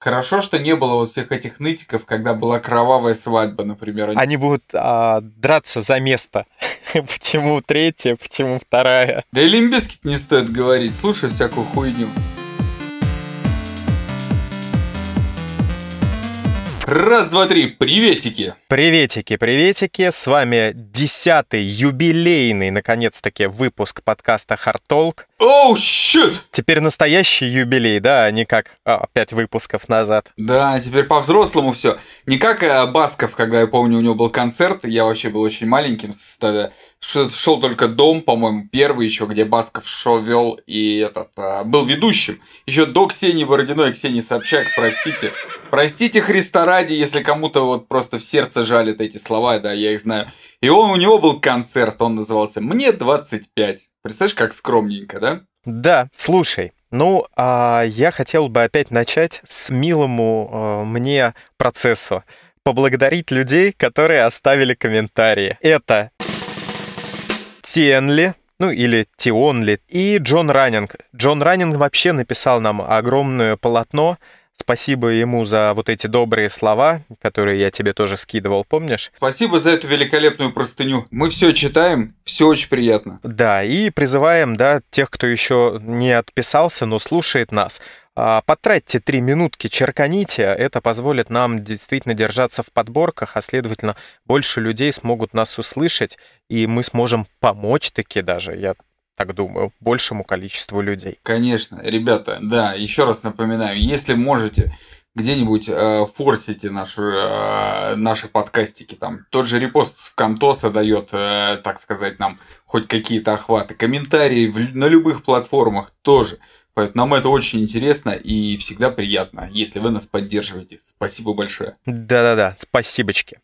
Хорошо, что не было вот всех этих нытиков, когда была кровавая свадьба, например. Они будут а, драться за место. почему третья, почему вторая? Да и Limp Bizkit не стоит говорить, слушай всякую хуйню. Раз, два, три, приветики! Приветики, приветики, с вами десятый юбилейный, наконец-таки, выпуск подкаста «Хартолк». Оу, oh, shit! Теперь настоящий юбилей, да, а не как а, пять выпусков назад. Да, теперь по-взрослому все. Не как а, Басков, когда я помню, у него был концерт, я вообще был очень маленьким, тогда шел только дом, по-моему, первый еще, где Басков шел, вел и этот, а, был ведущим. Еще до Ксении Бородиной, Ксении Собчак, простите. Простите Христа ради, если кому-то вот просто в сердце жалят эти слова, да, я их знаю. И он, у него был концерт, он назывался «Мне 25». Представляешь, как скромненько, да? Да, слушай, ну, а я хотел бы опять начать с милому э, мне процессу. Поблагодарить людей, которые оставили комментарии. Это Тенли, ну или Тионли, и Джон Раннинг. Джон Раннинг вообще написал нам огромное полотно, Спасибо ему за вот эти добрые слова, которые я тебе тоже скидывал, помнишь? Спасибо за эту великолепную простыню. Мы все читаем, все очень приятно. Да, и призываем, да, тех, кто еще не отписался, но слушает нас, а, потратьте три минутки, черканите, это позволит нам действительно держаться в подборках, а следовательно больше людей смогут нас услышать, и мы сможем помочь таки даже, я так думаю, большему количеству людей. Конечно, ребята, да, еще раз напоминаю, если можете где-нибудь э, форсите наши, э, наши подкастики, там тот же репост в Кантоса дает, э, так сказать, нам хоть какие-то охваты, комментарии в, на любых платформах тоже. Поэтому нам это очень интересно и всегда приятно, если вы нас поддерживаете. Спасибо большое. Да-да-да, спасибочки.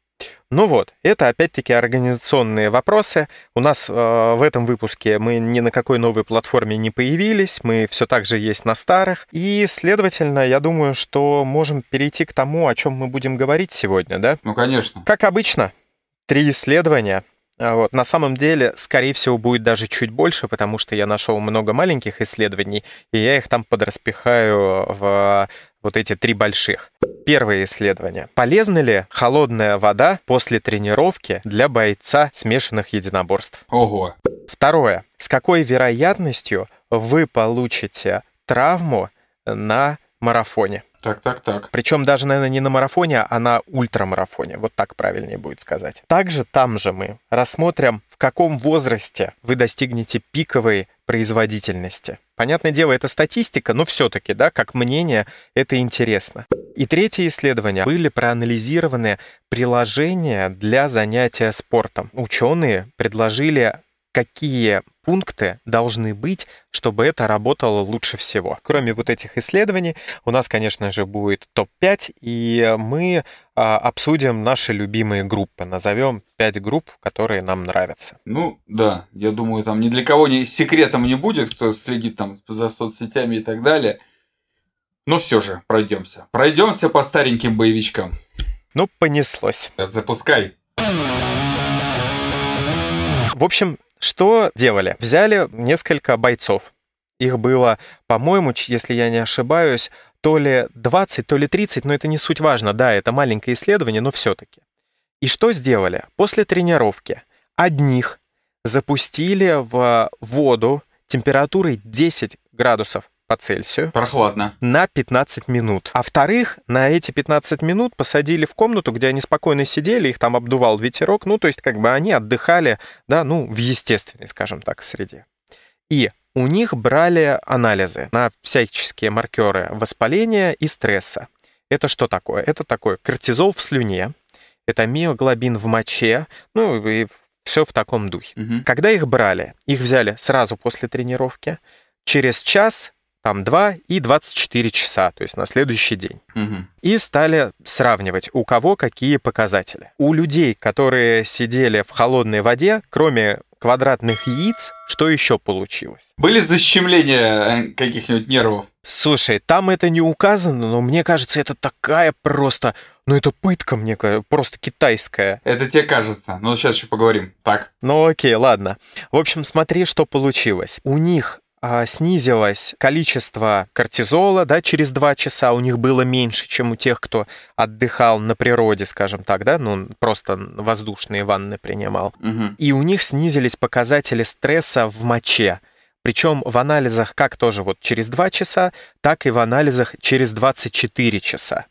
Ну вот, это опять-таки организационные вопросы. У нас э, в этом выпуске мы ни на какой новой платформе не появились, мы все так же есть на старых. И, следовательно, я думаю, что можем перейти к тому, о чем мы будем говорить сегодня, да? Ну, конечно. Как обычно, три исследования. А вот. На самом деле, скорее всего, будет даже чуть больше, потому что я нашел много маленьких исследований, и я их там подраспихаю в вот эти три больших. Первое исследование. Полезна ли холодная вода после тренировки для бойца смешанных единоборств? Ого. Второе. С какой вероятностью вы получите травму на марафоне? Так, так, так. Причем даже, наверное, не на марафоне, а на ультрамарафоне. Вот так правильнее будет сказать. Также там же мы рассмотрим, в каком возрасте вы достигнете пиковой производительности. Понятное дело, это статистика, но все-таки, да, как мнение, это интересно. И третье исследование. Были проанализированы приложения для занятия спортом. Ученые предложили какие пункты должны быть, чтобы это работало лучше всего. Кроме вот этих исследований, у нас, конечно же, будет топ-5, и мы а, обсудим наши любимые группы. Назовем 5 групп, которые нам нравятся. Ну, да, я думаю, там ни для кого не секретом не будет, кто следит там за соцсетями и так далее. Но все же, пройдемся. Пройдемся по стареньким боевичкам. Ну, понеслось. Запускай. В общем, что делали? Взяли несколько бойцов. Их было, по-моему, если я не ошибаюсь, то ли 20, то ли 30, но это не суть важно. Да, это маленькое исследование, но все-таки. И что сделали? После тренировки одних запустили в воду температурой 10 градусов по Цельсию. Прохладно. На 15 минут. А вторых на эти 15 минут посадили в комнату, где они спокойно сидели, их там обдувал ветерок, ну, то есть как бы они отдыхали, да, ну, в естественной, скажем так, среде. И у них брали анализы на всяческие маркеры воспаления и стресса. Это что такое? Это такой кортизол в слюне, это миоглобин в моче, ну и все в таком духе. Угу. Когда их брали, их взяли сразу после тренировки, через час там 2 и 24 часа, то есть на следующий день. Угу. И стали сравнивать, у кого какие показатели. У людей, которые сидели в холодной воде, кроме квадратных яиц, что еще получилось? Были защемления э, каких-нибудь нервов? Слушай, там это не указано, но мне кажется, это такая просто... Ну, это пытка, мне просто китайская. Это тебе кажется. Ну, сейчас еще поговорим. Так. Ну, окей, ладно. В общем, смотри, что получилось. У них снизилось количество кортизола, да, через два часа у них было меньше, чем у тех, кто отдыхал на природе, скажем так, да, ну, просто воздушные ванны принимал. Мгм. И у них снизились показатели стресса в моче. Причем в анализах как тоже вот через 2 часа, так и в анализах через 24 часа.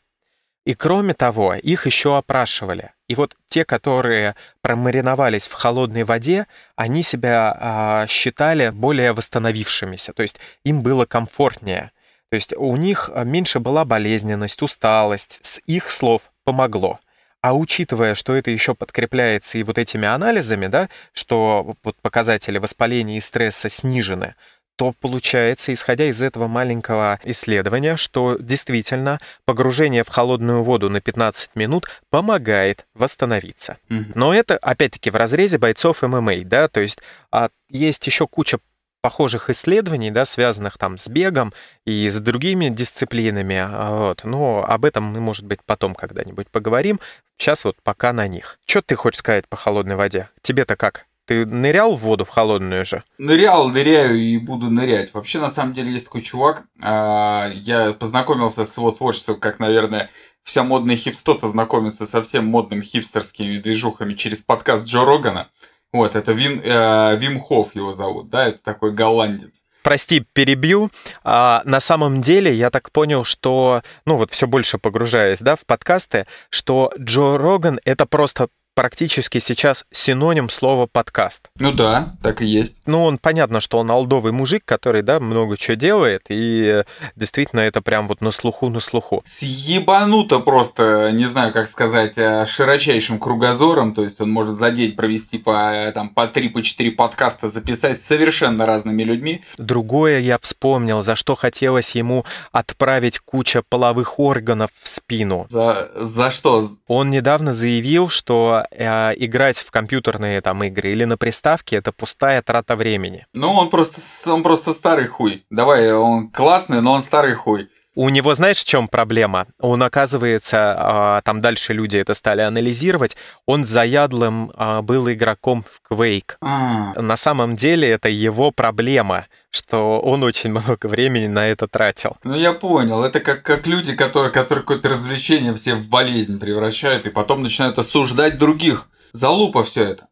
И кроме того, их еще опрашивали. И вот те, которые промариновались в холодной воде, они себя а, считали более восстановившимися, то есть им было комфортнее. То есть у них меньше была болезненность, усталость. С их слов помогло. А учитывая, что это еще подкрепляется и вот этими анализами, да, что вот показатели воспаления и стресса снижены, то получается, исходя из этого маленького исследования, что действительно погружение в холодную воду на 15 минут помогает восстановиться. Мгм. Но это, опять-таки, в разрезе бойцов ММА, да, то есть а, есть еще куча похожих исследований, да, связанных там с бегом и с другими дисциплинами, а, вот. но об этом мы, может быть, потом когда-нибудь поговорим. Сейчас вот пока на них. Что ты хочешь сказать по холодной воде? Тебе-то как? Ты нырял в воду в холодную же? Нырял, ныряю и буду нырять. Вообще, на самом деле, есть такой чувак. а, Я познакомился с его творчеством, как, наверное, вся модная хипстота знакомится со всем модными хипстерскими движухами через подкаст Джо Рогана. Вот, это Вин, э, Вим Хофф его зовут, да, это такой голландец. Прости, перебью. А, на самом деле, я так понял, что, ну вот все больше погружаясь, да, в подкасты, что Джо Роган — это просто практически сейчас синоним слова подкаст. Ну да, так и есть. Ну, он понятно, что он алдовый мужик, который, да, много чего делает, и э, действительно это прям вот на слуху, на слуху. Съебануто просто, не знаю, как сказать, э, широчайшим кругозором, то есть он может за день провести по, э, там, по 3-4 подкаста, записать с совершенно разными людьми. Другое я вспомнил, за что хотелось ему отправить куча половых органов в спину. За, за что? Он недавно заявил, что играть в компьютерные там игры или на приставке это пустая трата времени. Ну, он просто, он просто старый хуй. Давай, он классный, но он старый хуй. У него, знаешь, в чем проблема? Он, оказывается, а, там дальше люди это стали анализировать, он заядлым а, был игроком в Quake. А, На самом деле это его проблема, что он очень много времени на это тратил. ну я понял, это как, как люди, которые, которые какое-то развлечение все в болезнь превращают и потом начинают осуждать других. Залупа все это.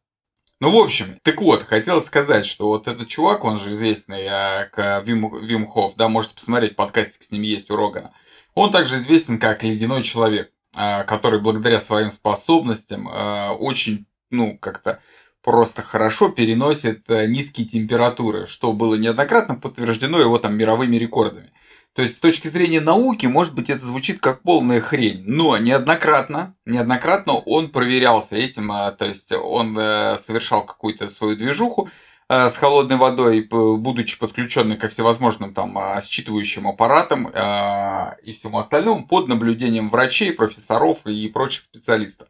Ну, в общем, так вот, хотел сказать, что вот этот чувак, он же известный, а, к Вим, Вим Хофф, да, можете посмотреть, подкастик с ним есть у Рогана. Он также известен как ледяной человек, а, который благодаря своим способностям а, очень, ну, как-то просто хорошо переносит низкие температуры, что было неоднократно подтверждено его там мировыми рекордами. То есть, с точки зрения науки, может быть, это звучит как полная хрень, но неоднократно, неоднократно он проверялся этим, а, то есть он э, совершал какую-то свою движуху э, с холодной водой, будучи подключенный ко всевозможным там а, считывающим аппаратам а, и всему остальному под наблюдением врачей, профессоров и прочих специалистов.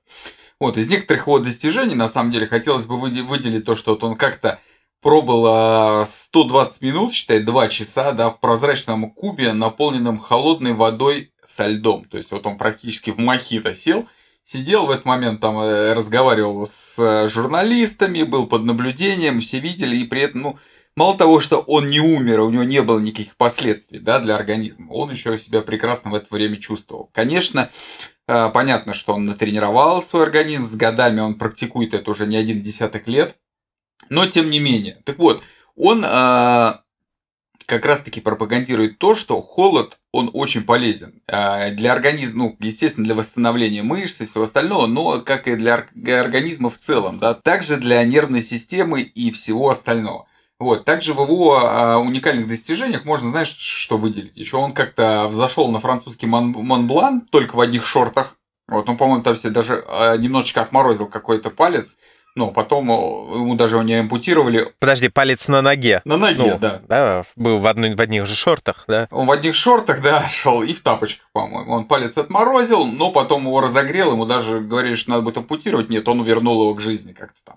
Вот, из некоторых его достижений, на самом деле, хотелось бы выде- выделить то, что вот он как-то пробыл а, 120 минут, считай, 2 часа, да, в прозрачном кубе, наполненном холодной водой со льдом. То есть вот он практически в мохито сел, сидел в этот момент, там э, разговаривал с э, журналистами, был под наблюдением, все видели, и при этом, ну, мало того, что он не умер, у него не было никаких последствий, да, для организма, он еще себя прекрасно в это время чувствовал. Конечно, э, понятно, что он натренировал свой организм, с годами он практикует это уже не один десяток лет, но тем не менее. Так вот, он э, как раз-таки пропагандирует то, что холод, он очень полезен э, для организма, ну, естественно, для восстановления мышц и всего остального, но как и для, ор- для организма в целом, да, также для нервной системы и всего остального. Вот. Также в его э, уникальных достижениях можно, знаешь, что выделить? Еще он как-то взошел на французский Мон- Монблан только в одних шортах. Вот, он, по-моему, там себе даже э, немножечко отморозил какой-то палец. Но потом э, ему даже не ампутировали. Подожди, палец на ноге. На ноге, Ну, да. был в, одной, в одних же шортах, да? Он в одних шортах, да, шел и в тапочках, по-моему. Он палец отморозил, но потом его разогрел, ему даже говорили, что надо будет ампутировать. Нет, он вернул его к жизни как-то там.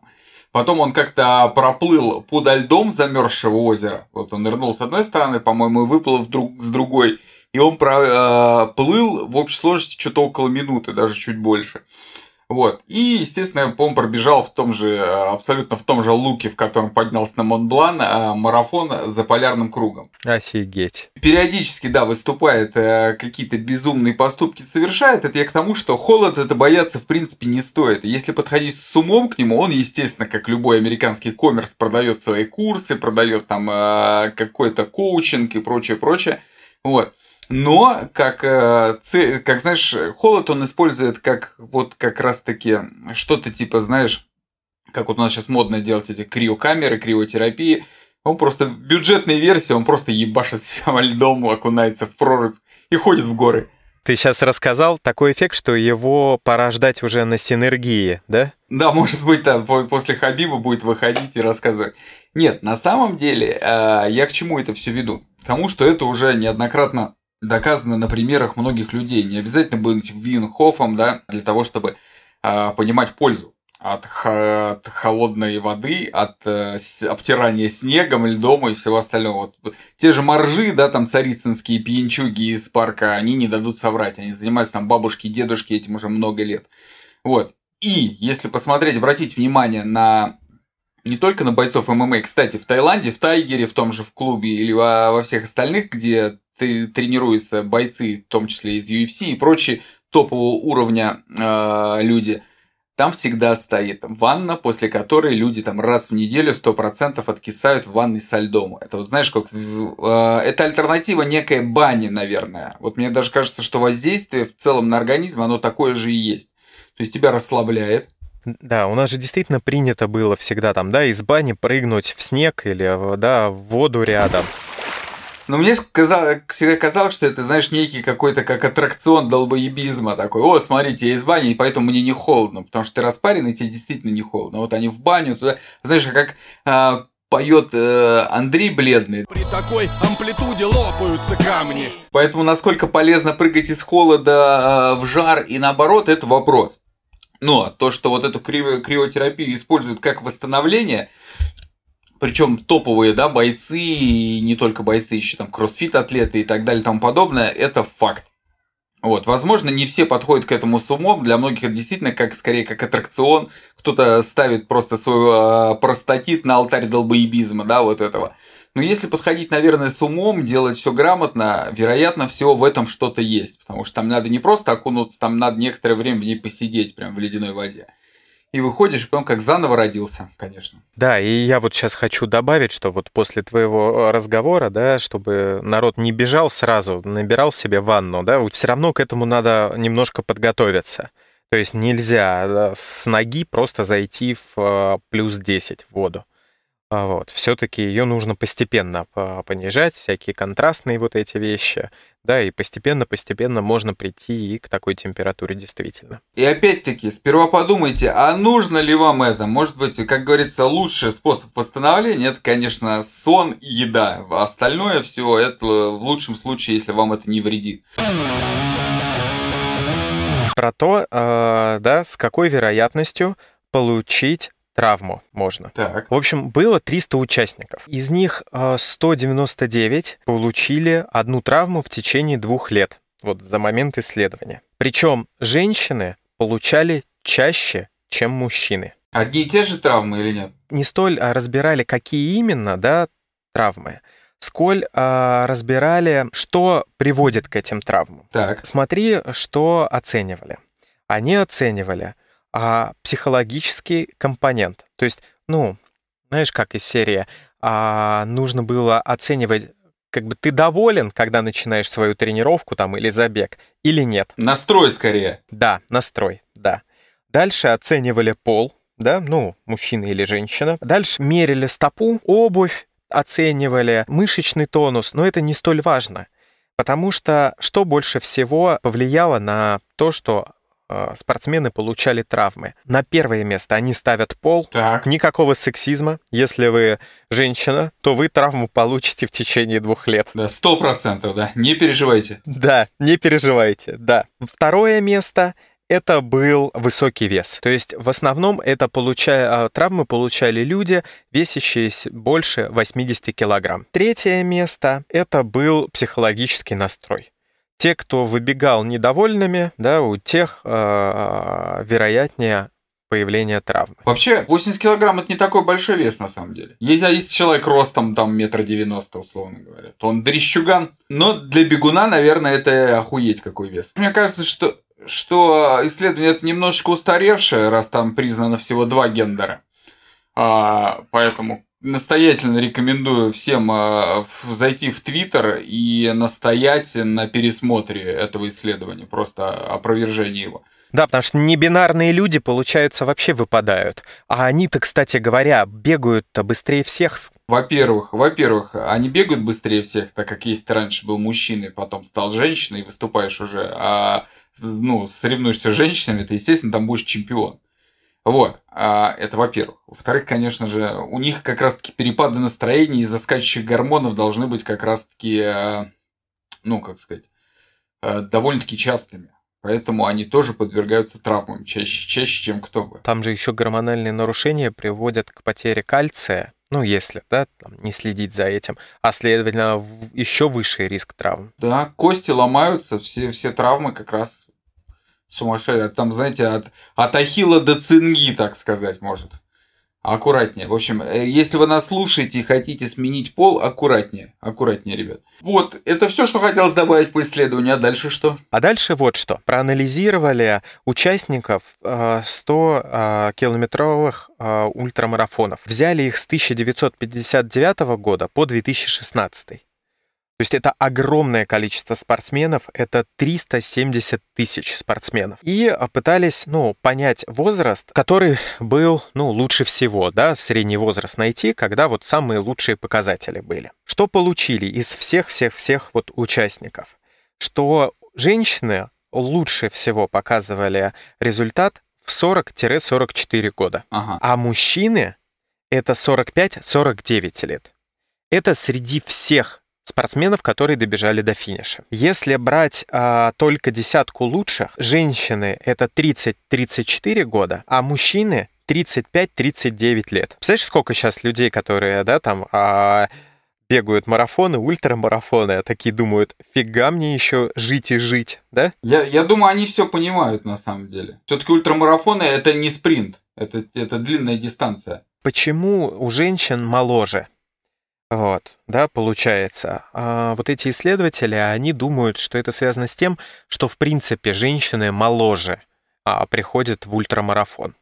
Потом он как-то проплыл подо льдом замерзшего озера. Вот он нырнул с одной стороны, по-моему, и выплыл вдруг с другой. И он проплыл в общей сложности что-то около минуты, даже чуть больше. Вот. И, естественно, по пробежал в том же, абсолютно в том же луке, в котором поднялся на Монблан, марафон за полярным кругом. Офигеть. Периодически, да, выступает, какие-то безумные поступки совершает. Это я к тому, что холод это бояться, в принципе, не стоит. Если подходить с умом к нему, он, естественно, как любой американский коммерс, продает свои курсы, продает там какой-то коучинг и прочее, прочее. Вот. Но, как, э, как знаешь, холод он использует как вот как раз-таки что-то типа, знаешь, как вот у нас сейчас модно делать эти криокамеры, криотерапии. Он просто бюджетная версия, он просто ебашит себя льдом, окунается в прорубь и ходит в горы. Ты сейчас рассказал такой эффект, что его пора ждать уже на синергии, да? Да, может быть, да, после Хабиба будет выходить и рассказывать. Нет, на самом деле, э, я к чему это все веду? К тому, что это уже неоднократно доказано на примерах многих людей. Не обязательно быть Винхофом, да, для того, чтобы э, понимать пользу от, от холодной воды, от э, обтирания снегом, льдом и всего остального. Вот. Те же моржи, да, там царицынские пьянчуги из парка, они не дадут соврать. Они занимаются там бабушки, дедушки этим уже много лет. Вот. И если посмотреть, обратить внимание на не только на бойцов ММА, кстати, в Таиланде, в Тайгере, в том же в клубе или во, во всех остальных, где тренируются бойцы, в том числе из UFC и прочие топового уровня э, люди, там всегда стоит ванна, после которой люди там раз в неделю 100% откисают в ванной со льдом. Это вот знаешь, как э, это альтернатива некой бани, наверное. Вот мне даже кажется, что воздействие в целом на организм, оно такое же и есть. То есть тебя расслабляет, да, у нас же действительно принято было всегда там, да, из бани прыгнуть в снег или, да, в воду рядом. Но мне сказал, всегда казалось, что это, знаешь, некий какой-то как аттракцион долбоебизма такой. О, смотрите, я из бани, и поэтому мне не холодно, потому что ты распаренный, тебе действительно не холодно. Вот они в баню туда, знаешь, как а, поет э, Андрей Бледный. При такой амплитуде лопаются камни. Поэтому насколько полезно прыгать из холода э, в жар и наоборот, это вопрос. Но то, что вот эту криотерапию используют как восстановление, причем топовые, да, бойцы, и не только бойцы, еще там кроссфит-атлеты и так далее и тому подобное, это факт. Вот, возможно, не все подходят к этому с умом, для многих это действительно как скорее как аттракцион, кто-то ставит просто свой э, простатит на алтарь долбоебизма, да, вот этого. Но если подходить, наверное, с умом, делать все грамотно, вероятно, всего в этом что-то есть. Потому что там надо не просто окунуться, там надо некоторое время в ней посидеть, прям в ледяной воде. И выходишь, потом как заново родился, конечно. Да, и я вот сейчас хочу добавить, что вот после твоего э, разговора, да, чтобы народ не бежал сразу, набирал себе ванну, да, вот все равно к этому надо немножко подготовиться. То есть нельзя с ноги просто зайти в э, плюс 10 в воду. А вот. Все-таки ее нужно постепенно понижать, всякие контрастные вот эти вещи, да, и постепенно-постепенно можно прийти и к такой температуре действительно. И опять-таки, сперва подумайте, а нужно ли вам это? Может быть, как говорится, лучший способ восстановления это, конечно, сон и еда. Остальное все это в лучшем случае, если вам это не вредит про то, э, да, с какой вероятностью получить травму можно. Так. В общем, было 300 участников. Из них 199 а, получили одну травму в течение двух лет, вот за момент исследования. Причем женщины получали чаще, чем мужчины. Одни и те же травмы или нет? Не столь а разбирали, какие именно, да, травмы, сколь а, разбирали, что приводит к этим травмам. Так. Смотри, что оценивали. Они оценивали – а психологический компонент. То есть, ну, знаешь, как из серии, а, нужно было оценивать, как бы ты доволен, когда начинаешь свою тренировку там или забег, или нет. Настрой скорее. Да, настрой, да. Дальше оценивали пол, да, ну, мужчина или женщина. Дальше мерили стопу, обувь, оценивали мышечный тонус, но это не столь важно. Потому что что больше всего повлияло на то, что спортсмены получали травмы. На первое место они ставят пол. Так. Никакого сексизма. Если вы женщина, то вы травму получите в течение двух лет. Да, сто процентов, да. Не переживайте. Да, не переживайте, да. Второе место это был высокий вес. То есть в основном это получая, травмы получали люди, весящие больше 80 килограмм. Третье место это был психологический настрой. Те, кто выбегал недовольными, да, у тех э, вероятнее появления травмы. Вообще, 80 килограмм это не такой большой вес на самом деле. Если, если человек ростом там метра девяносто, условно говоря, то он дрищуган. Но для бегуна, наверное, это охуеть какой вес. Мне кажется, что что исследование это немножечко устаревшее, раз там признано всего два гендера. А, поэтому настоятельно рекомендую всем а, зайти в Твиттер и настоять на пересмотре этого исследования, просто опровержение его. Да, потому что небинарные люди, получается, вообще выпадают. А они-то, кстати говоря, бегают-то быстрее всех. Во-первых, во-первых, они бегают быстрее всех, так как если ты раньше был мужчиной, потом стал женщиной, и выступаешь уже, а, ну, соревнуешься с женщинами, то, естественно, там будешь чемпион. Вот, а, это во-первых. Во-вторых, конечно же, у них как раз-таки перепады настроения из-за скачущих гормонов должны быть как раз-таки, а, ну, как сказать, а, довольно-таки частыми. Поэтому они тоже подвергаются травмам чаще, чаще, чем кто бы. Там же еще гормональные нарушения приводят к потере кальция, ну, если, да, там, не следить за этим, а, следовательно, еще высший риск травм. Да, кости ломаются, все, все травмы как раз сумасшедшие. Там, знаете, от, от ахилла до цинги, так сказать, может аккуратнее. В общем, э, если вы нас слушаете и хотите сменить пол, аккуратнее. Аккуратнее, ребят. Вот, это все, что хотелось добавить по исследованию. А дальше что? А дальше вот что. Проанализировали участников 100-километровых э, э, ультрамарафонов. Взяли их с 1959 года по 2016. То есть это огромное количество спортсменов, это 370 тысяч спортсменов. И пытались, ну, понять возраст, который был, ну, лучше всего, да, средний возраст найти, когда вот самые лучшие показатели были. Что получили из всех-всех-всех вот участников? Что женщины лучше всего показывали результат в 40-44 года, ага. а мужчины это 45-49 лет. Это среди всех спортсменов, которые добежали до финиша. Если брать а, только десятку лучших, женщины это 30-34 года, а мужчины 35-39 лет. Представляешь, сколько сейчас людей, которые, да, там, а, бегают марафоны, ультрамарафоны, а такие думают, фига мне еще жить и жить, да? Я, я думаю, они все понимают на самом деле. Все-таки ультрамарафоны это не спринт, это, это длинная дистанция. Почему у женщин моложе? Вот, да, получается. А вот эти исследователи, они думают, что это связано с тем, что, в принципе, женщины моложе а, приходят в ультрамарафон.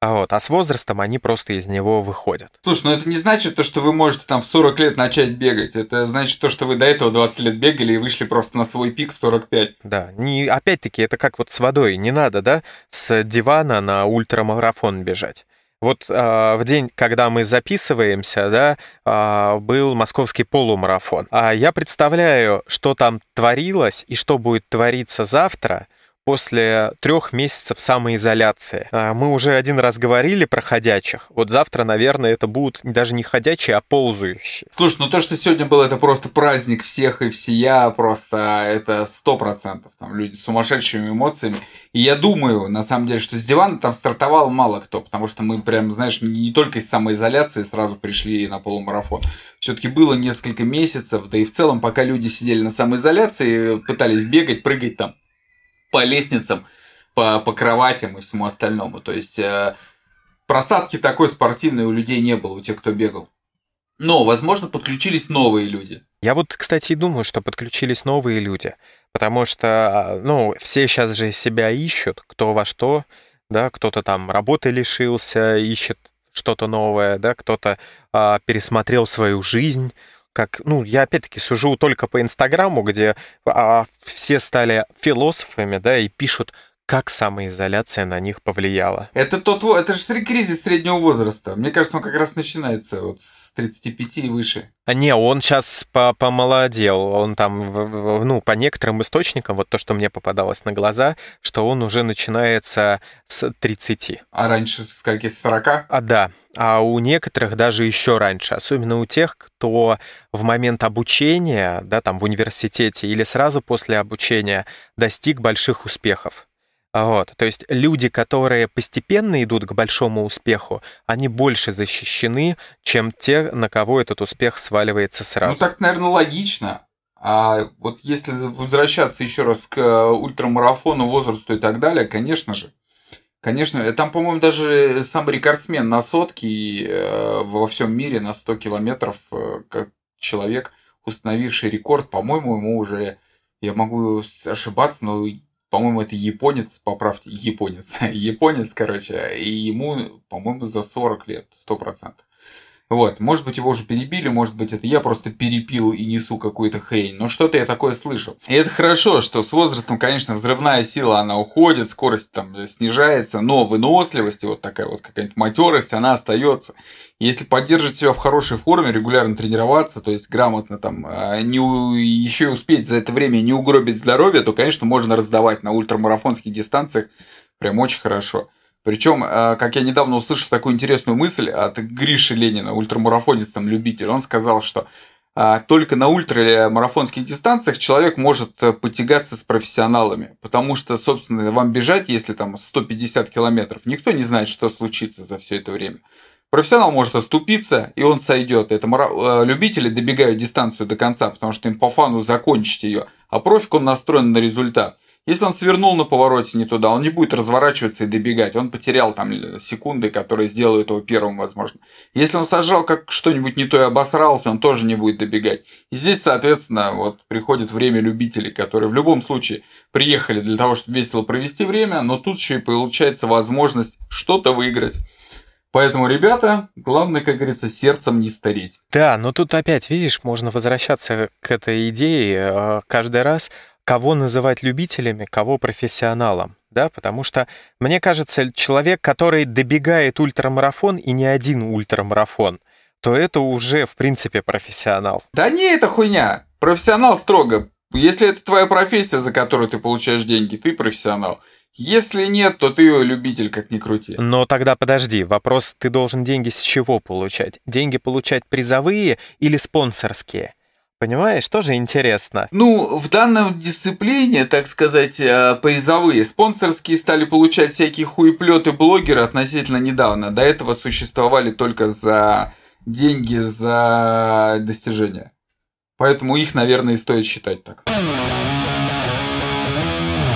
А, вот, а с возрастом они просто из него выходят. Слушай, ну это не значит то, что вы можете там в 40 лет начать бегать. Это значит то, что вы до этого 20 лет бегали и вышли просто на свой пик в 45. Да, не, опять-таки, это как вот с водой. Не надо, да, с дивана на ультрамарафон бежать. Вот э, в день, когда мы записываемся, да, э, был московский полумарафон. А я представляю, что там творилось и что будет твориться завтра – после трех месяцев самоизоляции. А, мы уже один раз говорили про ходячих. Вот завтра, наверное, это будут даже не ходячие, а ползающие. Слушай, ну то, что сегодня был, это просто праздник всех и всея, просто это сто процентов. Там люди с сумасшедшими эмоциями. И я думаю, на самом деле, что с дивана там стартовал мало кто, потому что мы прям, знаешь, не только из самоизоляции сразу пришли на полумарафон. Все-таки было несколько месяцев, да и в целом, пока люди сидели на самоизоляции, пытались бегать, прыгать там по лестницам, по, по кроватям и всему остальному. То есть э, просадки такой спортивной у людей не было, у тех, кто бегал. Но, возможно, подключились новые люди. Я вот, кстати, и думаю, что подключились новые люди. Потому что, ну, все сейчас же себя ищут, кто во что, да, кто-то там работы лишился, ищет что-то новое, да, кто-то а, пересмотрел свою жизнь, как, ну, я опять-таки сужу только по Инстаграму, где а, все стали философами, да, и пишут, как самоизоляция на них повлияла. Это тот, это же кризис среднего возраста. Мне кажется, он как раз начинается вот с 35 и выше. А не, он сейчас по помолодел. Он там, ну, по некоторым источникам, вот то, что мне попадалось на глаза, что он уже начинается с 30. А раньше с каких, с 40? А, да. А у некоторых даже еще раньше, особенно у тех, кто в момент обучения, да, там в университете или сразу после обучения достиг больших успехов. Вот. То есть люди, которые постепенно идут к большому успеху, они больше защищены, чем те, на кого этот успех сваливается сразу. Ну так, наверное, логично. А вот если возвращаться еще раз к э, ультрамарафону, возрасту и так далее, конечно же, конечно, э, там, по-моему, даже сам рекордсмен на сотки э, во всем мире на 100 километров, как человек, установивший рекорд, по-моему, ему уже, я могу ошибаться, но, по-моему, это японец, поправьте, японец, японец, короче, и ему, по-моему, за 40 лет, 100%. Вот, может быть, его уже перебили, может быть, это я просто перепил и несу какую-то хрень, но что-то я такое слышал. И это хорошо, что с возрастом, конечно, взрывная сила, она уходит, скорость там снижается, но выносливость, вот такая вот какая-нибудь матерость, она остается. Если поддерживать себя в хорошей форме, регулярно тренироваться, то есть грамотно там а, не еще и успеть за это время не угробить здоровье, то, конечно, можно раздавать на ультрамарафонских дистанциях прям очень хорошо. Причем, э, как я недавно услышал такую интересную мысль от Гриши Ленина, ультрамарафонец, там, любитель, он сказал, что э, только на ультрамарафонских дистанциях человек может э, потягаться с профессионалами, потому что, собственно, вам бежать, если там 150 километров, никто не знает, что случится за все это время. Профессионал может оступиться, и он сойдет. Это любители добегают дистанцию до конца, потому что им по фану закончить ее, а профик он настроен на результат. Если он свернул на повороте не туда, он не будет разворачиваться и добегать. Он потерял там секунды, которые сделают его первым, возможно. Если он сажал как что-нибудь не то и обосрался, он тоже не будет добегать. И здесь, соответственно, вот приходит время любителей, которые в любом случае приехали для того, чтобы весело провести время, но тут еще и получается возможность что-то выиграть. Поэтому, ребята, главное, как говорится, сердцем не стареть. Да, но тут опять, видишь, можно возвращаться к этой идее э, каждый раз, кого называть любителями, кого профессионалом. Да, потому что, мне кажется, человек, который добегает ультрамарафон и не один ультрамарафон, то это уже, в принципе, профессионал. Да не, это хуйня. Профессионал строго. Если это твоя профессия, за которую ты получаешь деньги, ты профессионал. Если нет, то ты любитель, как ни крути. Но тогда подожди, вопрос, ты должен деньги с чего получать? Деньги получать призовые или спонсорские? Понимаешь, тоже интересно. Ну, в данном дисциплине, так сказать, э, призовые спонсорские стали получать всякие хуеплеты блогеры относительно недавно. До этого существовали только за деньги за достижения. Поэтому их, наверное, и стоит считать так.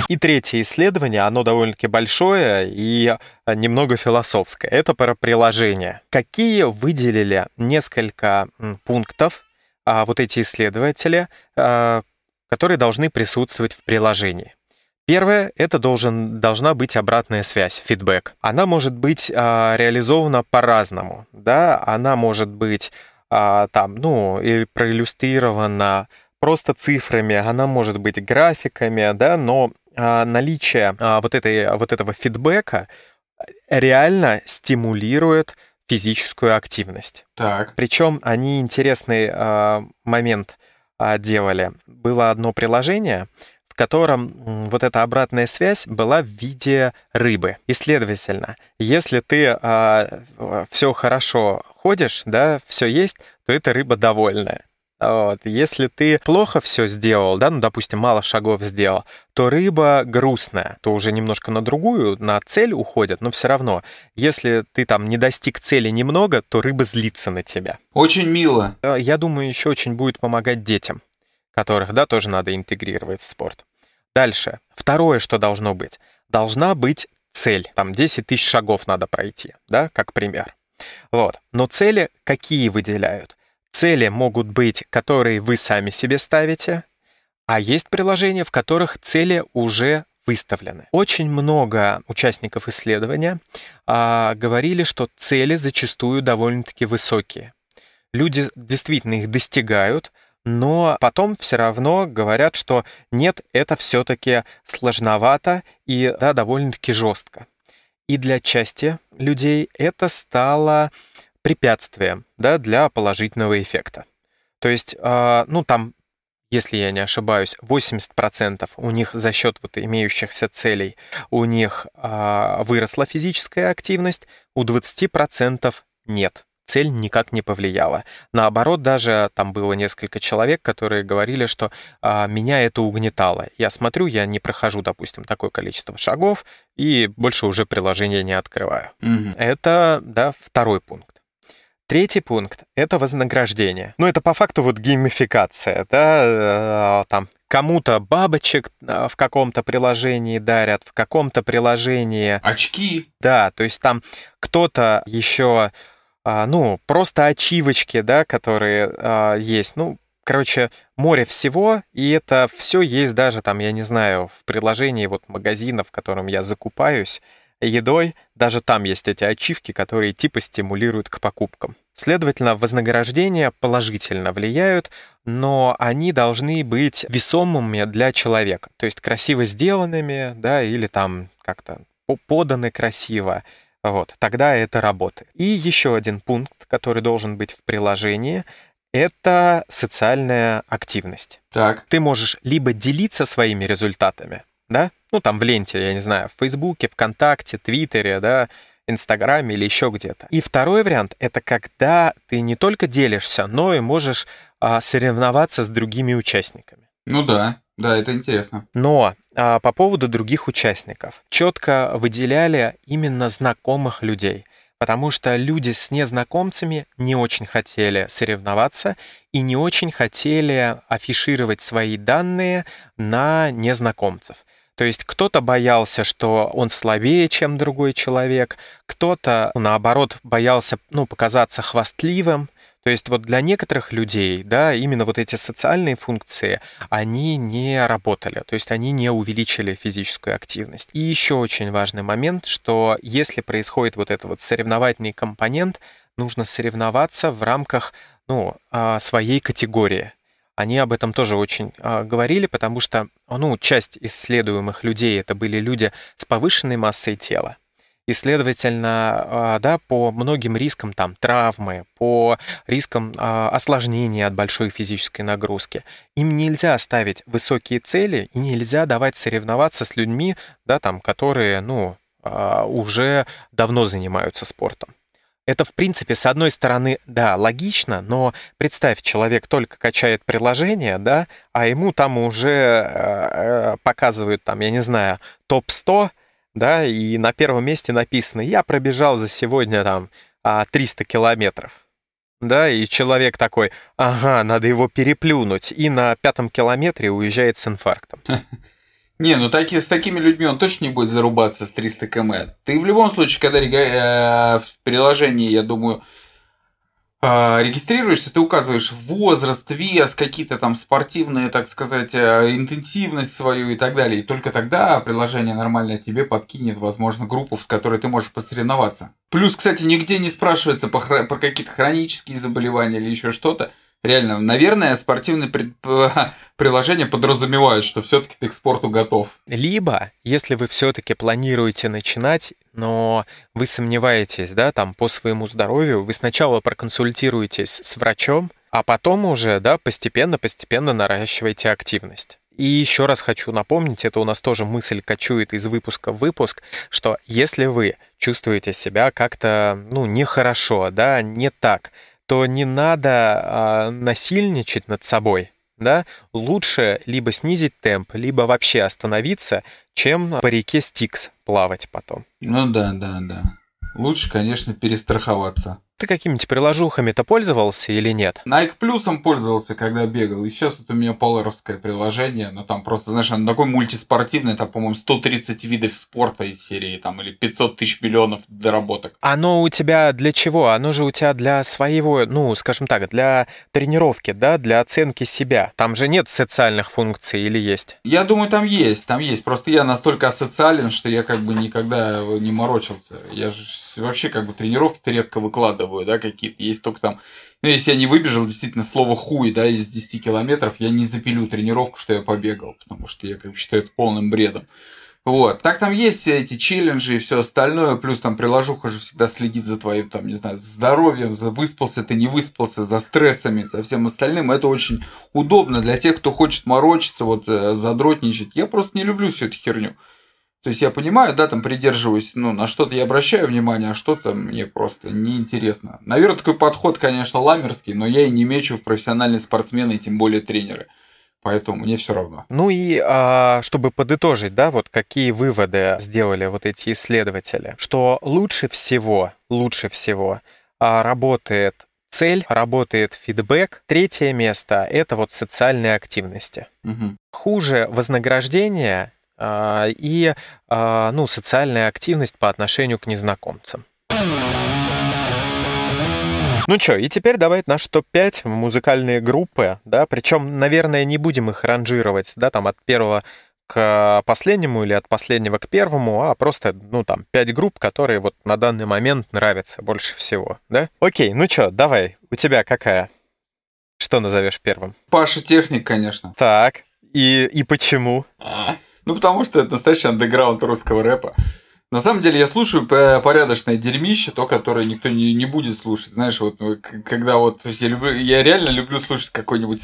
И третье исследование, оно довольно-таки большое и немного философское. Это про приложение. Какие выделили несколько пунктов, а, вот эти исследователи, а, которые должны присутствовать в приложении. Первое — это должен, должна быть обратная связь, фидбэк. Она может быть а, реализована по-разному. Да? Она может быть а, там, ну, или проиллюстрирована просто цифрами, она может быть графиками, да, но а, наличие а, вот, этой, вот этого фидбэка реально стимулирует физическую активность. Так. Причем они интересный э, момент э, делали. Было одно приложение, в котором вот эта обратная связь была в виде рыбы. И, следовательно, если ты э, а, все хорошо ходишь, да, все есть, то эта рыба довольная. Вот. Если ты плохо все сделал, да, ну, допустим, мало шагов сделал, то рыба грустная, то уже немножко на другую, на цель уходит, но все равно, если ты там не достиг цели немного, то рыба злится на тебя. Очень мило. А, я думаю, еще очень будет помогать детям, которых, да, тоже надо интегрировать в спорт. Дальше. Второе, что должно быть. Должна быть цель. Там 10 тысяч шагов надо пройти, да, как пример. Вот. Но цели какие выделяют? Цели могут быть, которые вы сами себе ставите, а есть приложения, в которых цели уже выставлены. Очень много участников исследования а, говорили, что цели зачастую довольно-таки высокие. Люди действительно их достигают, но потом все равно говорят, что нет, это все-таки сложновато и да, довольно-таки жестко. И для части людей это стало препятствием да, для положительного эффекта. То есть, э, ну там, если я не ошибаюсь, 80% у них за счет вот имеющихся целей у них э, выросла физическая активность, у 20% нет цель никак не повлияла. Наоборот, даже там было несколько человек, которые говорили, что а, меня это угнетало. Я смотрю, я не прохожу, допустим, такое количество шагов и больше уже приложение не открываю. Угу. Это, да, второй пункт. Третий пункт — это вознаграждение. Ну, это по факту вот геймификация, да, э, там кому-то бабочек э, в каком-то приложении дарят, в каком-то приложении... Очки. Да, то есть там кто-то еще, а, ну, просто ачивочки, да, которые есть. Ну, короче, море всего, и это все есть даже там, я не знаю, в приложении вот магазина, в котором я закупаюсь, едой, даже там есть эти ачивки, которые типа стимулируют к покупкам. Следовательно, вознаграждения положительно влияют, но они должны быть весомыми для человека, то есть красиво сделанными, да, или там как-то поданы красиво. Вот, тогда это работает. И еще один пункт, который должен быть в приложении, это социальная активность. Так. Ты можешь либо делиться своими результатами, да, ну там в ленте, я не знаю, в Фейсбуке, ВКонтакте, Твиттере, да, Инстаграме или еще где-то. И второй вариант — это когда ты не только делишься, но и можешь а, соревноваться с другими участниками. Ну да, да, это интересно. Но а, по поводу других участников. Четко выделяли именно знакомых людей потому что люди с незнакомцами не очень хотели соревноваться и не очень хотели афишировать свои данные на незнакомцев. То есть кто-то боялся, что он слабее, чем другой человек, кто-то, наоборот, боялся ну, показаться хвастливым, то есть вот для некоторых людей, да, именно вот эти социальные функции, они не работали, то есть они не увеличили физическую активность. И еще очень важный момент, что если происходит вот этот вот соревновательный компонент, нужно соревноваться в рамках ну, а, своей категории. Они об этом тоже очень э, говорили, потому что ну, часть исследуемых людей это были люди с повышенной массой тела. И, следовательно, а, да, по многим рискам там, травмы, по рискам а, осложнения от большой физической нагрузки, им нельзя ставить высокие цели и нельзя давать соревноваться с людьми, да, там, которые ну, уже давно занимаются спортом. Это, в принципе, с одной стороны, да, логично, но представь, человек только качает приложение, да, а ему там уже э, показывают, там, я не знаю, топ-100, да, и на первом месте написано, я пробежал за сегодня там 300 а, километров. Да, и человек такой, ага, надо его переплюнуть, и на пятом километре уезжает с инфарктом. Не, ну таки, с такими людьми он точно не будет зарубаться с 300 км. Ты в любом случае, когда э, в приложении, я думаю, а, регистрируешься, ты указываешь возраст, вес, какие-то там спортивные, так сказать, э, интенсивность свою и так далее. И только тогда приложение нормальное тебе подкинет, возможно, группу, с которой ты можешь посоревноваться. Плюс, кстати, нигде не спрашивается по, про какие-то хронические заболевания или еще что-то. Реально, наверное, спортивные пред... приложения подразумевают, что все-таки ты к спорту готов. Либо, если вы все-таки планируете начинать, но вы сомневаетесь, да, там по своему здоровью, вы сначала проконсультируетесь с врачом, а потом уже, да, постепенно-постепенно наращиваете активность. И еще раз хочу напомнить, это у нас тоже мысль кочует из выпуска в выпуск, что если вы чувствуете себя как-то, ну, нехорошо, да, не так, то не надо а, насильничать над собой, да, лучше либо снизить темп, либо вообще остановиться, чем по реке Стикс плавать потом. Ну да, да, да. Лучше, конечно, перестраховаться. Ты какими-то приложухами-то пользовался или нет? Nike Плюсом пользовался, когда бегал. И сейчас вот у меня поларовское приложение. Но там просто, знаешь, оно такое мультиспортивное. Там, по-моему, 130 видов спорта из серии. Там, или 500 тысяч миллионов доработок. Оно у тебя для чего? Оно же у тебя для своего, ну, скажем так, для тренировки, да? Для оценки себя. Там же нет социальных функций или есть? Я думаю, там есть. Там есть. Просто я настолько асоциален, что я как бы никогда не морочился. Я же вообще как бы тренировки-то редко выкладываю выкладываю, да, какие-то. Есть только там, ну, если я не выбежал, действительно, слово хуй, да, из 10 километров, я не запилю тренировку, что я побегал, потому что я, как бы, считаю это полным бредом. Вот. Так там есть эти челленджи и все остальное, плюс там приложуха же всегда следит за твоим, там, не знаю, здоровьем, за выспался ты, не выспался, за стрессами, за всем остальным. Это очень удобно для тех, кто хочет морочиться, вот, э, задротничать. Я просто не люблю всю эту херню. То есть я понимаю, да, там придерживаюсь, ну, на что-то я обращаю внимание, а что-то мне просто неинтересно. Наверное, такой подход, конечно, ламерский, но я и не мечу в профессиональные спортсмены, и тем более тренеры. Поэтому мне все равно. Ну и а, чтобы подытожить, да, вот какие выводы сделали вот эти исследователи, что лучше всего, лучше всего а, работает цель, работает фидбэк. Третье место — это вот социальные активности. Мгм. Хуже вознаграждение и а, ну, социальная активность по отношению к незнакомцам. Ну что, и теперь давай наш топ-5 музыкальные группы, да, причем, наверное, не будем их ранжировать, да, там от первого к последнему или от последнего к первому, а просто, ну, там, пять групп, которые вот на данный момент нравятся больше всего, да? Окей, ну что, давай, у тебя какая? Что назовешь первым? Паша Техник, конечно. Так, и, и почему? Ну, потому что это настоящий андеграунд русского рэпа. На самом деле я слушаю п- порядочное дерьмище, то, которое никто не, не будет слушать. Знаешь, вот к- когда вот, я люблю, я реально люблю слушать какой-нибудь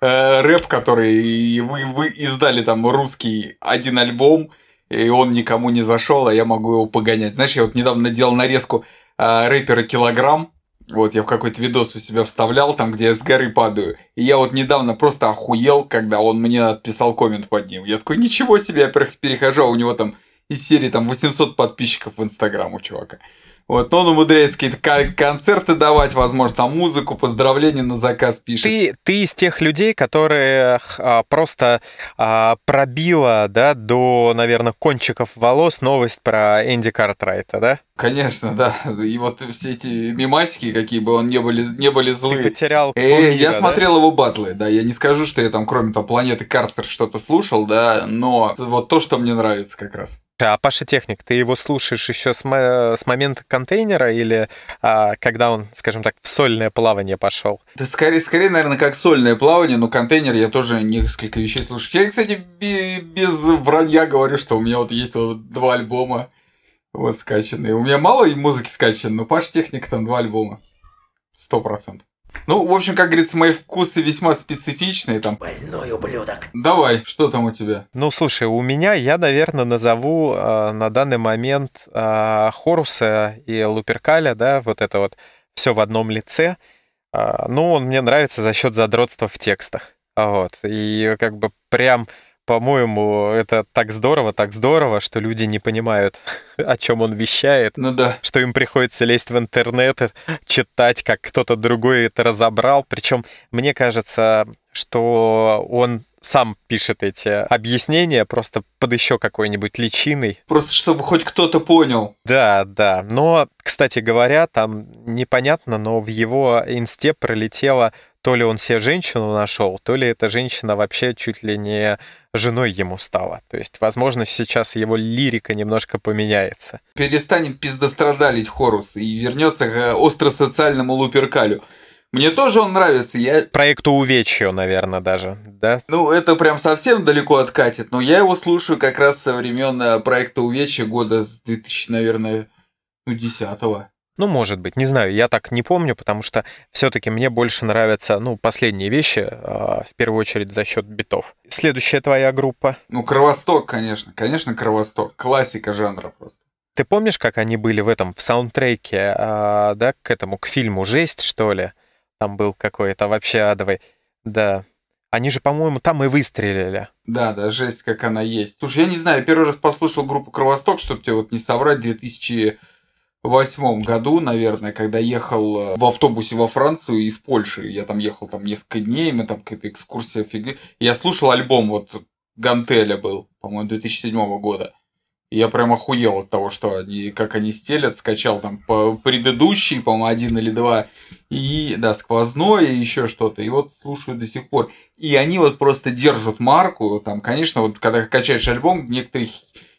э, рэп, который вы, вы издали там русский один альбом, и он никому не зашел, а я могу его погонять. Знаешь, я вот недавно делал нарезку э, рэпера Килограмм, вот, я в какой-то видос у себя вставлял, там, где я с горы падаю. И я вот недавно просто охуел, когда он мне отписал коммент под ним. Я такой, ничего себе, я пере- перехожу, а у него там из серии там 800 подписчиков в Инстаграм у чувака. Вот, но он умудряется какие-то ко- концерты давать, возможно, там музыку, поздравления на заказ пишет. Ты, ты из тех людей, которые а, просто а, пробила, да, до, наверное, кончиков волос новость про Энди Картрайта, да? Конечно, да. И вот все эти мимасики, какие бы он не были, не были Ты злые. потерял Э, полмира, я да? смотрел его батлы, да, я не скажу, что я там, кроме там планеты Картер, что-то слушал, да, но вот то, что мне нравится как раз. А Паша Техник, ты его слушаешь еще с, с момента контейнера или а, когда он, скажем так, в сольное плавание пошел? Да скорее, скорее, наверное, как сольное плавание, но контейнер я тоже несколько вещей слушаю. Я, кстати, без вранья говорю, что у меня вот есть вот два альбома вот скачанные. У меня мало музыки скачано, но Паш Техник там два альбома. Сто процентов. Ну, в общем, как говорится, мои вкусы весьма специфичные там. Больной ублюдок. Давай, что там у тебя? Ну, слушай, у меня я, наверное, назову а, на данный момент а, Хоруса и Луперкаля, да, вот это вот все в одном лице. А, ну, он мне нравится за счет задротства в текстах. А Вот. И как бы прям, по-моему, это так здорово, так здорово, что люди не понимают, о чем он вещает. Ну да. что им приходится лезть в интернет, и читать, как кто-то другой это разобрал. Причем мне кажется, что он сам пишет эти объяснения просто под еще какой-нибудь личиной. Просто чтобы хоть кто-то понял. Да, да. Но, кстати говоря, там непонятно, но в его инсте пролетело то ли он себе женщину нашел, то ли эта женщина вообще чуть ли не женой ему стала. То есть, возможно, сейчас его лирика немножко поменяется. Перестанем пиздострадалить Хорус и вернется к остросоциальному Луперкалю. Мне тоже он нравится, я Проекту увечью, наверное, даже, да? Ну, это прям совсем далеко откатит, но я его слушаю как раз со времен э, проекта Увечья года с 2000, наверное, ну, 10-го. Ну, может быть, не знаю, я так не помню, потому что все-таки мне больше нравятся, ну, последние вещи, а, в первую очередь за счет битов. Следующая твоя группа? Ну, Кровосток, конечно, конечно, Кровосток, классика жанра просто. Ты помнишь, как они были в этом, в саундтреке, а, да, к этому, к фильму «Жесть», что ли? Там был какой-то вообще адовый, да. Они же, по-моему, там и выстрелили. Да, да, жесть, как она есть. Слушай, я не знаю, я первый раз послушал группу «Кровосток», чтобы тебе вот не соврать, 2000 восьмом году, наверное, когда ехал э, в автобусе во Францию из Польши. Я там ехал там несколько дней, мы там какая-то экскурсия фигня. Я слушал альбом вот Гантеля был, по-моему, 2007 года. И я прям охуел от того, что они, как они стелят, скачал там по предыдущий, по-моему, один или два, и, да, сквозное, и еще что-то, и вот слушаю до сих пор. И они вот просто держат марку, там, конечно, вот когда качаешь альбом, некоторые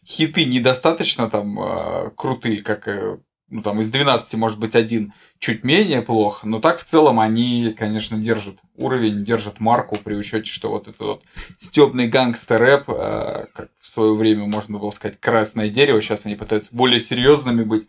хиты недостаточно там э, крутые, как э, ну, там, из 12, может быть, один чуть менее плох, но так в целом они, конечно, держат уровень, держат марку при учете, что вот это вот стебный гангстер-рэп, э, как в свое время можно было сказать, красное дерево, сейчас они пытаются более серьезными быть.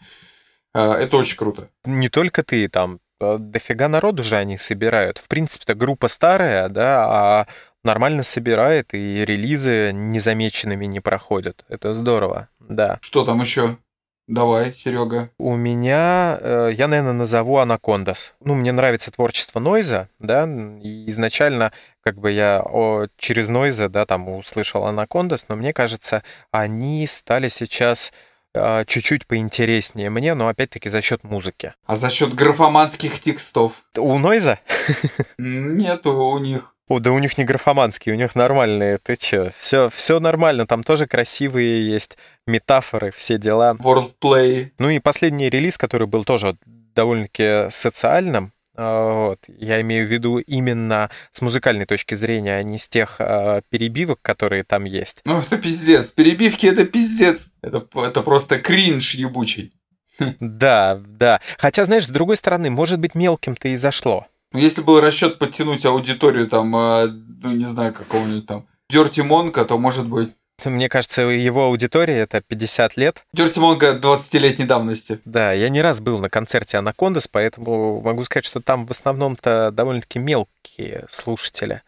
Э, это очень круто. Не только ты, там э, дофига народу же они собирают. В принципе-то группа старая, да, а нормально собирает, и релизы незамеченными не проходят. Это здорово, да. Что там еще? Давай, Серега. У меня, э, я, наверное, назову Анакондас. Ну, мне нравится творчество Нойза, да, и изначально как бы я о, через Нойза, да, там услышал Анакондас, но мне кажется, они стали сейчас а, чуть-чуть поинтереснее мне, но опять-таки за счет музыки. А за счет графоманских текстов? У Нойза? Нет, у них. О, да у них не графоманские, у них нормальные. Ты чё? Все, все нормально, там тоже красивые есть метафоры, все дела. Wordplay. Ну и последний релиз, который был тоже довольно-таки социальным, а, вот. Я имею в виду именно с музыкальной точки зрения, а не с тех э, перебивок, которые там есть. Ну, это пиздец. Перебивки это пиздец. Это, это просто кринж ебучий. Да, да. Хотя, знаешь, с другой стороны, может быть, мелким-то и зашло. Ну, если был расчет подтянуть аудиторию там, э, ну, не знаю, какого-нибудь там Дерти Монка, то может быть. Мне кажется, его аудитория это 50 лет. Дерти Монка 20-летней давности. Да, я не раз был на концерте Анакондас, поэтому могу сказать, что там в основном-то довольно-таки мелкие слушатели.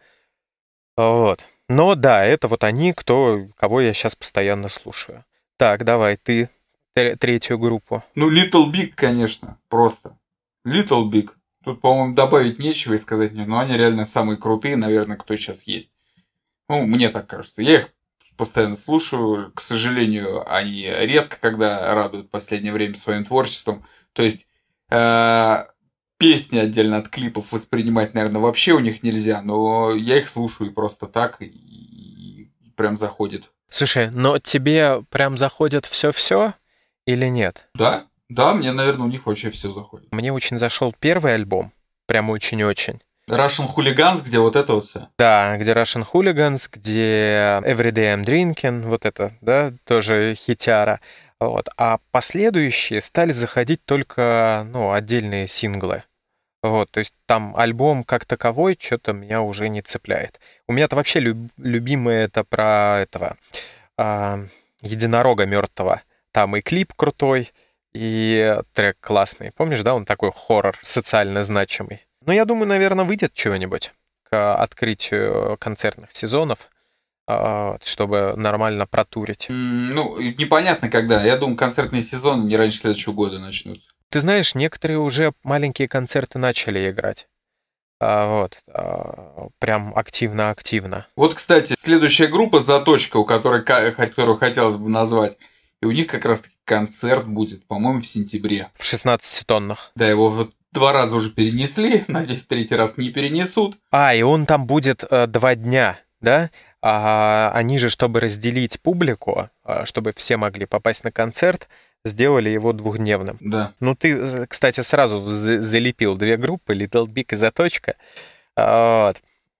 Вот. Но да, это вот они, кто, кого я сейчас постоянно слушаю. Так, давай, ты третью группу. Ну, Little Big, конечно, просто. Little Big. Тут, по-моему, добавить нечего и сказать нет, но они реально самые крутые, наверное, кто сейчас есть. Ну, мне так кажется. Я их постоянно слушаю. К сожалению, они редко когда радуют в последнее время своим творчеством. То есть э, песни отдельно от клипов воспринимать, наверное, вообще у них нельзя, но я их слушаю просто так и, и прям заходит. Слушай, но тебе прям заходит все-все или нет? Да, да, мне, наверное, у них вообще все заходит. Мне очень зашел первый альбом, прям очень-очень. Russian Hooligans, где вот это вот все. Да, где Russian Hooligans, где Everyday I'm Drinking, вот это, да, тоже хитяра. Вот. А последующие стали заходить только, ну, отдельные синглы. Вот, то есть там альбом как таковой что-то меня уже не цепляет. У меня-то вообще люб- любимое это про этого э, единорога мертвого. Там и клип крутой, и трек классный. Помнишь, да, он такой хоррор социально значимый. Но я думаю, наверное, выйдет чего-нибудь к открытию концертных сезонов, а, чтобы нормально протурить. Ну, непонятно когда. Я думаю, концертный сезон не раньше следующего года начнутся. Ты знаешь, некоторые уже маленькие концерты начали играть. А, вот, а, прям активно-активно. Вот, кстати, следующая группа «Заточка», у которой, которую хотелось бы назвать, и у них как раз-таки концерт будет, по-моему, в сентябре. В 16 тоннах. Да, его вот два раза уже перенесли, надеюсь, третий раз не перенесут. А, и он там будет э, два дня, да? А они же, чтобы разделить публику, а, чтобы все могли попасть на концерт, сделали его двухдневным. Да. Ну, ты, кстати, сразу залепил две группы, Little Big и Заточка. Вот.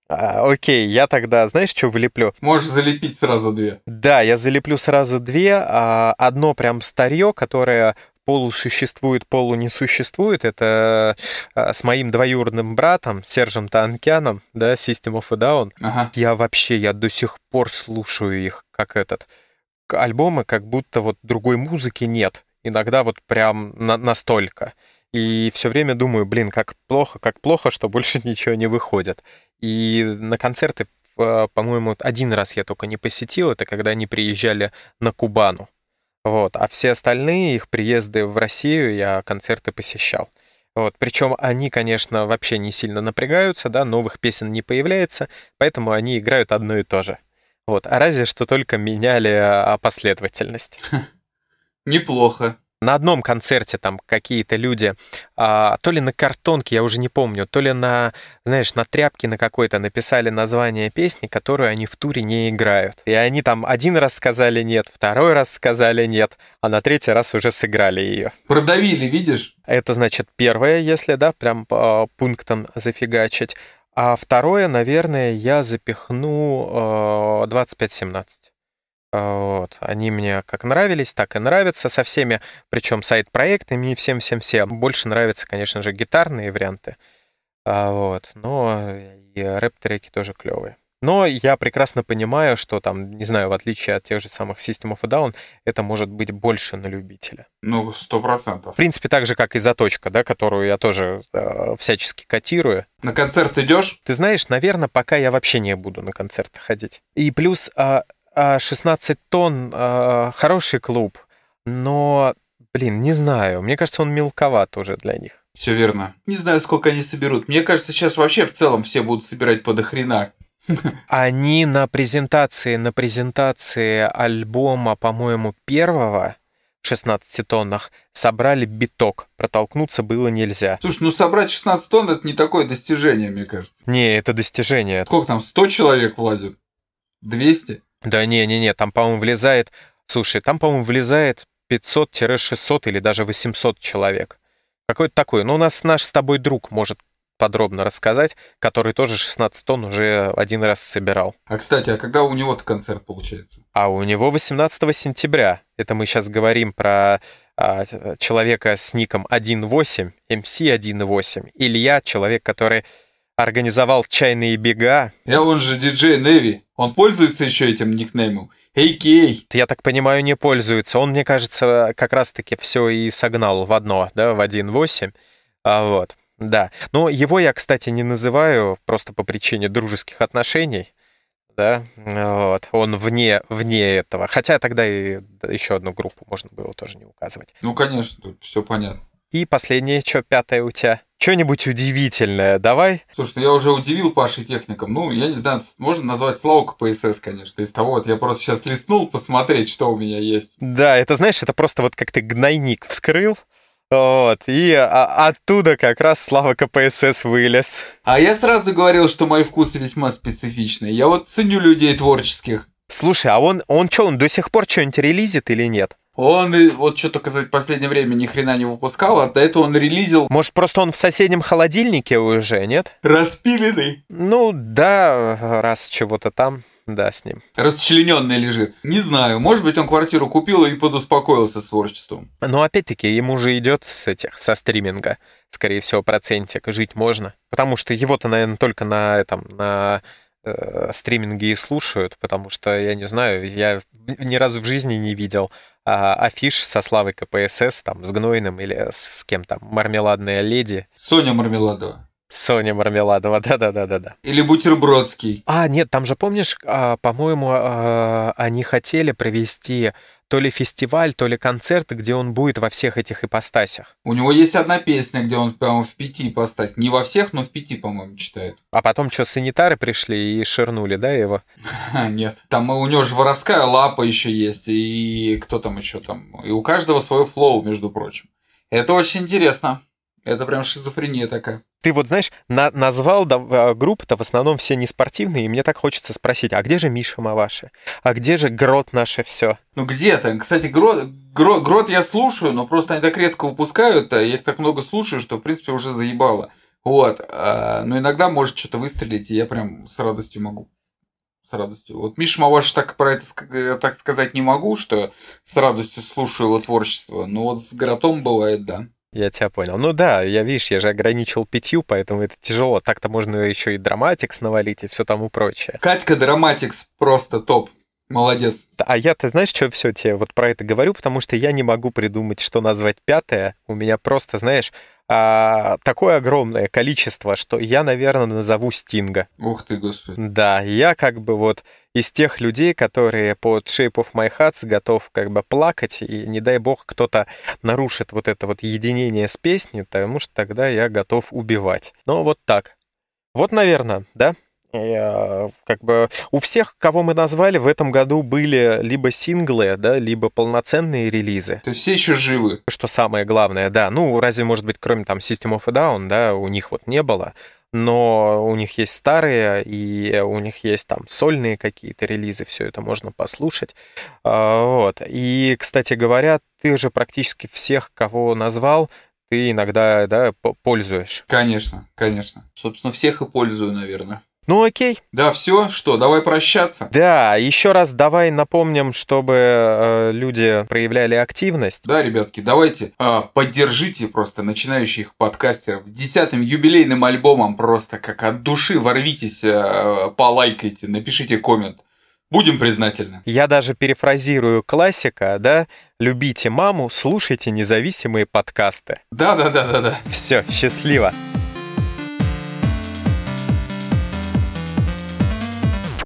А, окей, я тогда, знаешь, что вылеплю? Можешь залепить сразу две. Да, я залеплю сразу две. А, одно прям старье, которое полусуществует, полу не существует. Это а, с моим двоюродным братом, Сержем Танкяном, да, System of a Down. Ага. Я вообще, я до сих пор слушаю их, как этот, альбомы, как будто вот другой музыки нет. Иногда вот прям на настолько. И все время думаю, блин, как плохо, как плохо, что больше ничего не выходит. И на концерты, по-моему, один раз я только не посетил, это когда они приезжали на Кубану. Вот. А все остальные их приезды в Россию я концерты посещал. Вот. Причем они, конечно, вообще не сильно напрягаются, да, новых песен не появляется, поэтому они играют одно и то же. Вот. А разве что только меняли а, последовательность. Неплохо на одном концерте там какие-то люди, а, то ли на картонке, я уже не помню, то ли на, знаешь, на тряпке на какой-то написали название песни, которую они в туре не играют. И они там один раз сказали нет, второй раз сказали нет, а на третий раз уже сыграли ее. Продавили, видишь? Это значит первое, если, да, прям по пунктам зафигачить. А второе, наверное, я запихну э, 2517. А, вот. Они мне как нравились, так и нравятся со всеми, причем сайт-проектами и всем-всем-всем. Больше нравятся, конечно же, гитарные варианты. А, вот. Но и рэп-треки тоже клевые. Но я прекрасно понимаю, что там, не знаю, в отличие от тех же самых System of a Down, это может быть больше на любителя. Ну, сто процентов. В принципе, так же, как и Заточка, да, которую я тоже э, всячески котирую. На концерт идешь? Ты знаешь, наверное, пока я вообще не буду на концерты ходить. И плюс э, 16 а, тонн а, хороший клуб, но, блин, не знаю. Мне кажется, он мелковат уже для них. Все верно. Не знаю, сколько они соберут. Мне кажется, сейчас вообще в целом все будут собирать по дохрена. Они на презентации, на презентации альбома, по-моему, первого в 16 собрали биток. Протолкнуться было нельзя. Слушай, ну собрать 16 тонн это не такое достижение, мне кажется. Не, это достижение. Сколько там, 100 человек влазит? 200? Да не-не-не, там, по-моему, влезает... Слушай, там, по-моему, влезает 500-600 или даже 800 человек. Какой-то такой. Ну, у нас наш с тобой друг может подробно рассказать, который тоже 16 тонн уже один раз собирал. А, кстати, а когда у него-то концерт получается? А у него 18 сентября. Это мы сейчас говорим про а, человека с ником 1.8, MC 1.8. Илья, человек, который организовал чайные бега. Я он же диджей Неви. Он пользуется еще этим никнеймом. Эй, Кей! Я так понимаю, не пользуется. Он, мне кажется, как раз-таки все и согнал в одно, да, в 1.8. А, вот. Да. Но его я, кстати, не называю просто по причине дружеских отношений. Да, вот. Он вне, вне этого. Хотя тогда и еще одну группу можно было тоже не указывать. Ну, конечно, тут все понятно. И последнее, что пятое у тебя? Что-нибудь удивительное, давай. Слушай, ну я уже удивил Пашей техником. Ну, я не знаю, можно назвать Славу КПСС, конечно. Из того, вот я просто сейчас листнул посмотреть, что у меня есть. Да, это, знаешь, это просто вот как ты гнойник вскрыл, вот, и а, оттуда как раз Слава КПСС вылез. А я сразу говорил, что мои вкусы весьма специфичные. Я вот ценю людей творческих. Слушай, а он, он что, он до сих пор что-нибудь релизит или нет? Он вот что только за последнее время ни хрена не выпускал, а до этого он релизил... Может, просто он в соседнем холодильнике уже, нет? Распиленный. Ну, да, раз чего-то там. Да, с ним. Расчлененный лежит. Не знаю, может быть, он квартиру купил и подуспокоился с творчеством. Но опять-таки, ему же идет с этих, со стриминга, скорее всего, процентик, жить можно. Потому что его-то, наверное, только на этом, на э, стриминге и слушают, потому что, я не знаю, я ни разу в жизни не видел а, афиш со Славой КПСС, там, с Гнойным или с, с кем там, Мармеладная леди. Соня Мармеладова. Соня Мармеладова, да-да-да-да-да. Или Бутербродский. А, нет, там же, помнишь, а, по-моему, а, они хотели провести то ли фестиваль, то ли концерт, где он будет во всех этих ипостасях. У него есть одна песня, где он, по-моему, в пяти ипостасях. Не во всех, но в пяти, по-моему, читает. А потом что, санитары пришли и ширнули, да, его? Нет. Там у него же воровская лапа еще есть, и кто там еще там. И у каждого свой флоу, между прочим. Это очень интересно. Это прям шизофрения такая. Ты вот, знаешь, на назвал да, а, группы-то в основном все неспортивные, и мне так хочется спросить, а где же Миша Маваши? А где же Грот наше все? Ну где-то. Кстати, Грот, Грот, Грот я слушаю, но просто они так редко выпускают, а я их так много слушаю, что, в принципе, уже заебало. Вот. А, но иногда может что-то выстрелить, и я прям с радостью могу с радостью. Вот Миша Маваш так про это э, так сказать не могу, что с радостью слушаю его творчество. Но вот с Гротом бывает, да. Я тебя понял. Ну да, я, видишь, я же ограничил пятью, поэтому это тяжело. Так-то можно еще и драматикс навалить и все тому прочее. Катька драматикс просто топ. Молодец. А я, ты знаешь, что все тебе вот про это говорю, потому что я не могу придумать, что назвать пятое. У меня просто, знаешь, а, такое огромное количество, что я, наверное, назову Стинга. Ух ты, господи. Да, я как бы вот из тех людей, которые под Shape of My Hearts готов как бы плакать, и не дай бог кто-то нарушит вот это вот единение с песней, потому что тогда я готов убивать. Но вот так. Вот, наверное, да? Э, как бы у всех, кого мы назвали, в этом году были либо синглы, да, либо полноценные релизы. То есть все еще живы. Что самое главное, да. Ну, разве, может быть, кроме там System of a Down, да, у них вот не было. Но у них есть старые, и у них есть там сольные какие-то релизы, все это можно послушать. А, вот. И, кстати говоря, ты же практически всех, кого назвал, ты иногда, да, пользуешь. Конечно, конечно. Собственно, всех и пользую, наверное. Ну окей. Да, все, что, давай прощаться. Да, еще раз давай напомним, чтобы э, люди проявляли активность. Да, ребятки, давайте э, поддержите просто начинающих подкастеров с десятым юбилейным альбомом просто как от души ворвитесь, э, полайкайте, напишите коммент. Будем признательны. Я даже перефразирую классика, да? Любите маму, слушайте независимые подкасты. Да, да, да, да, да. Все, счастливо.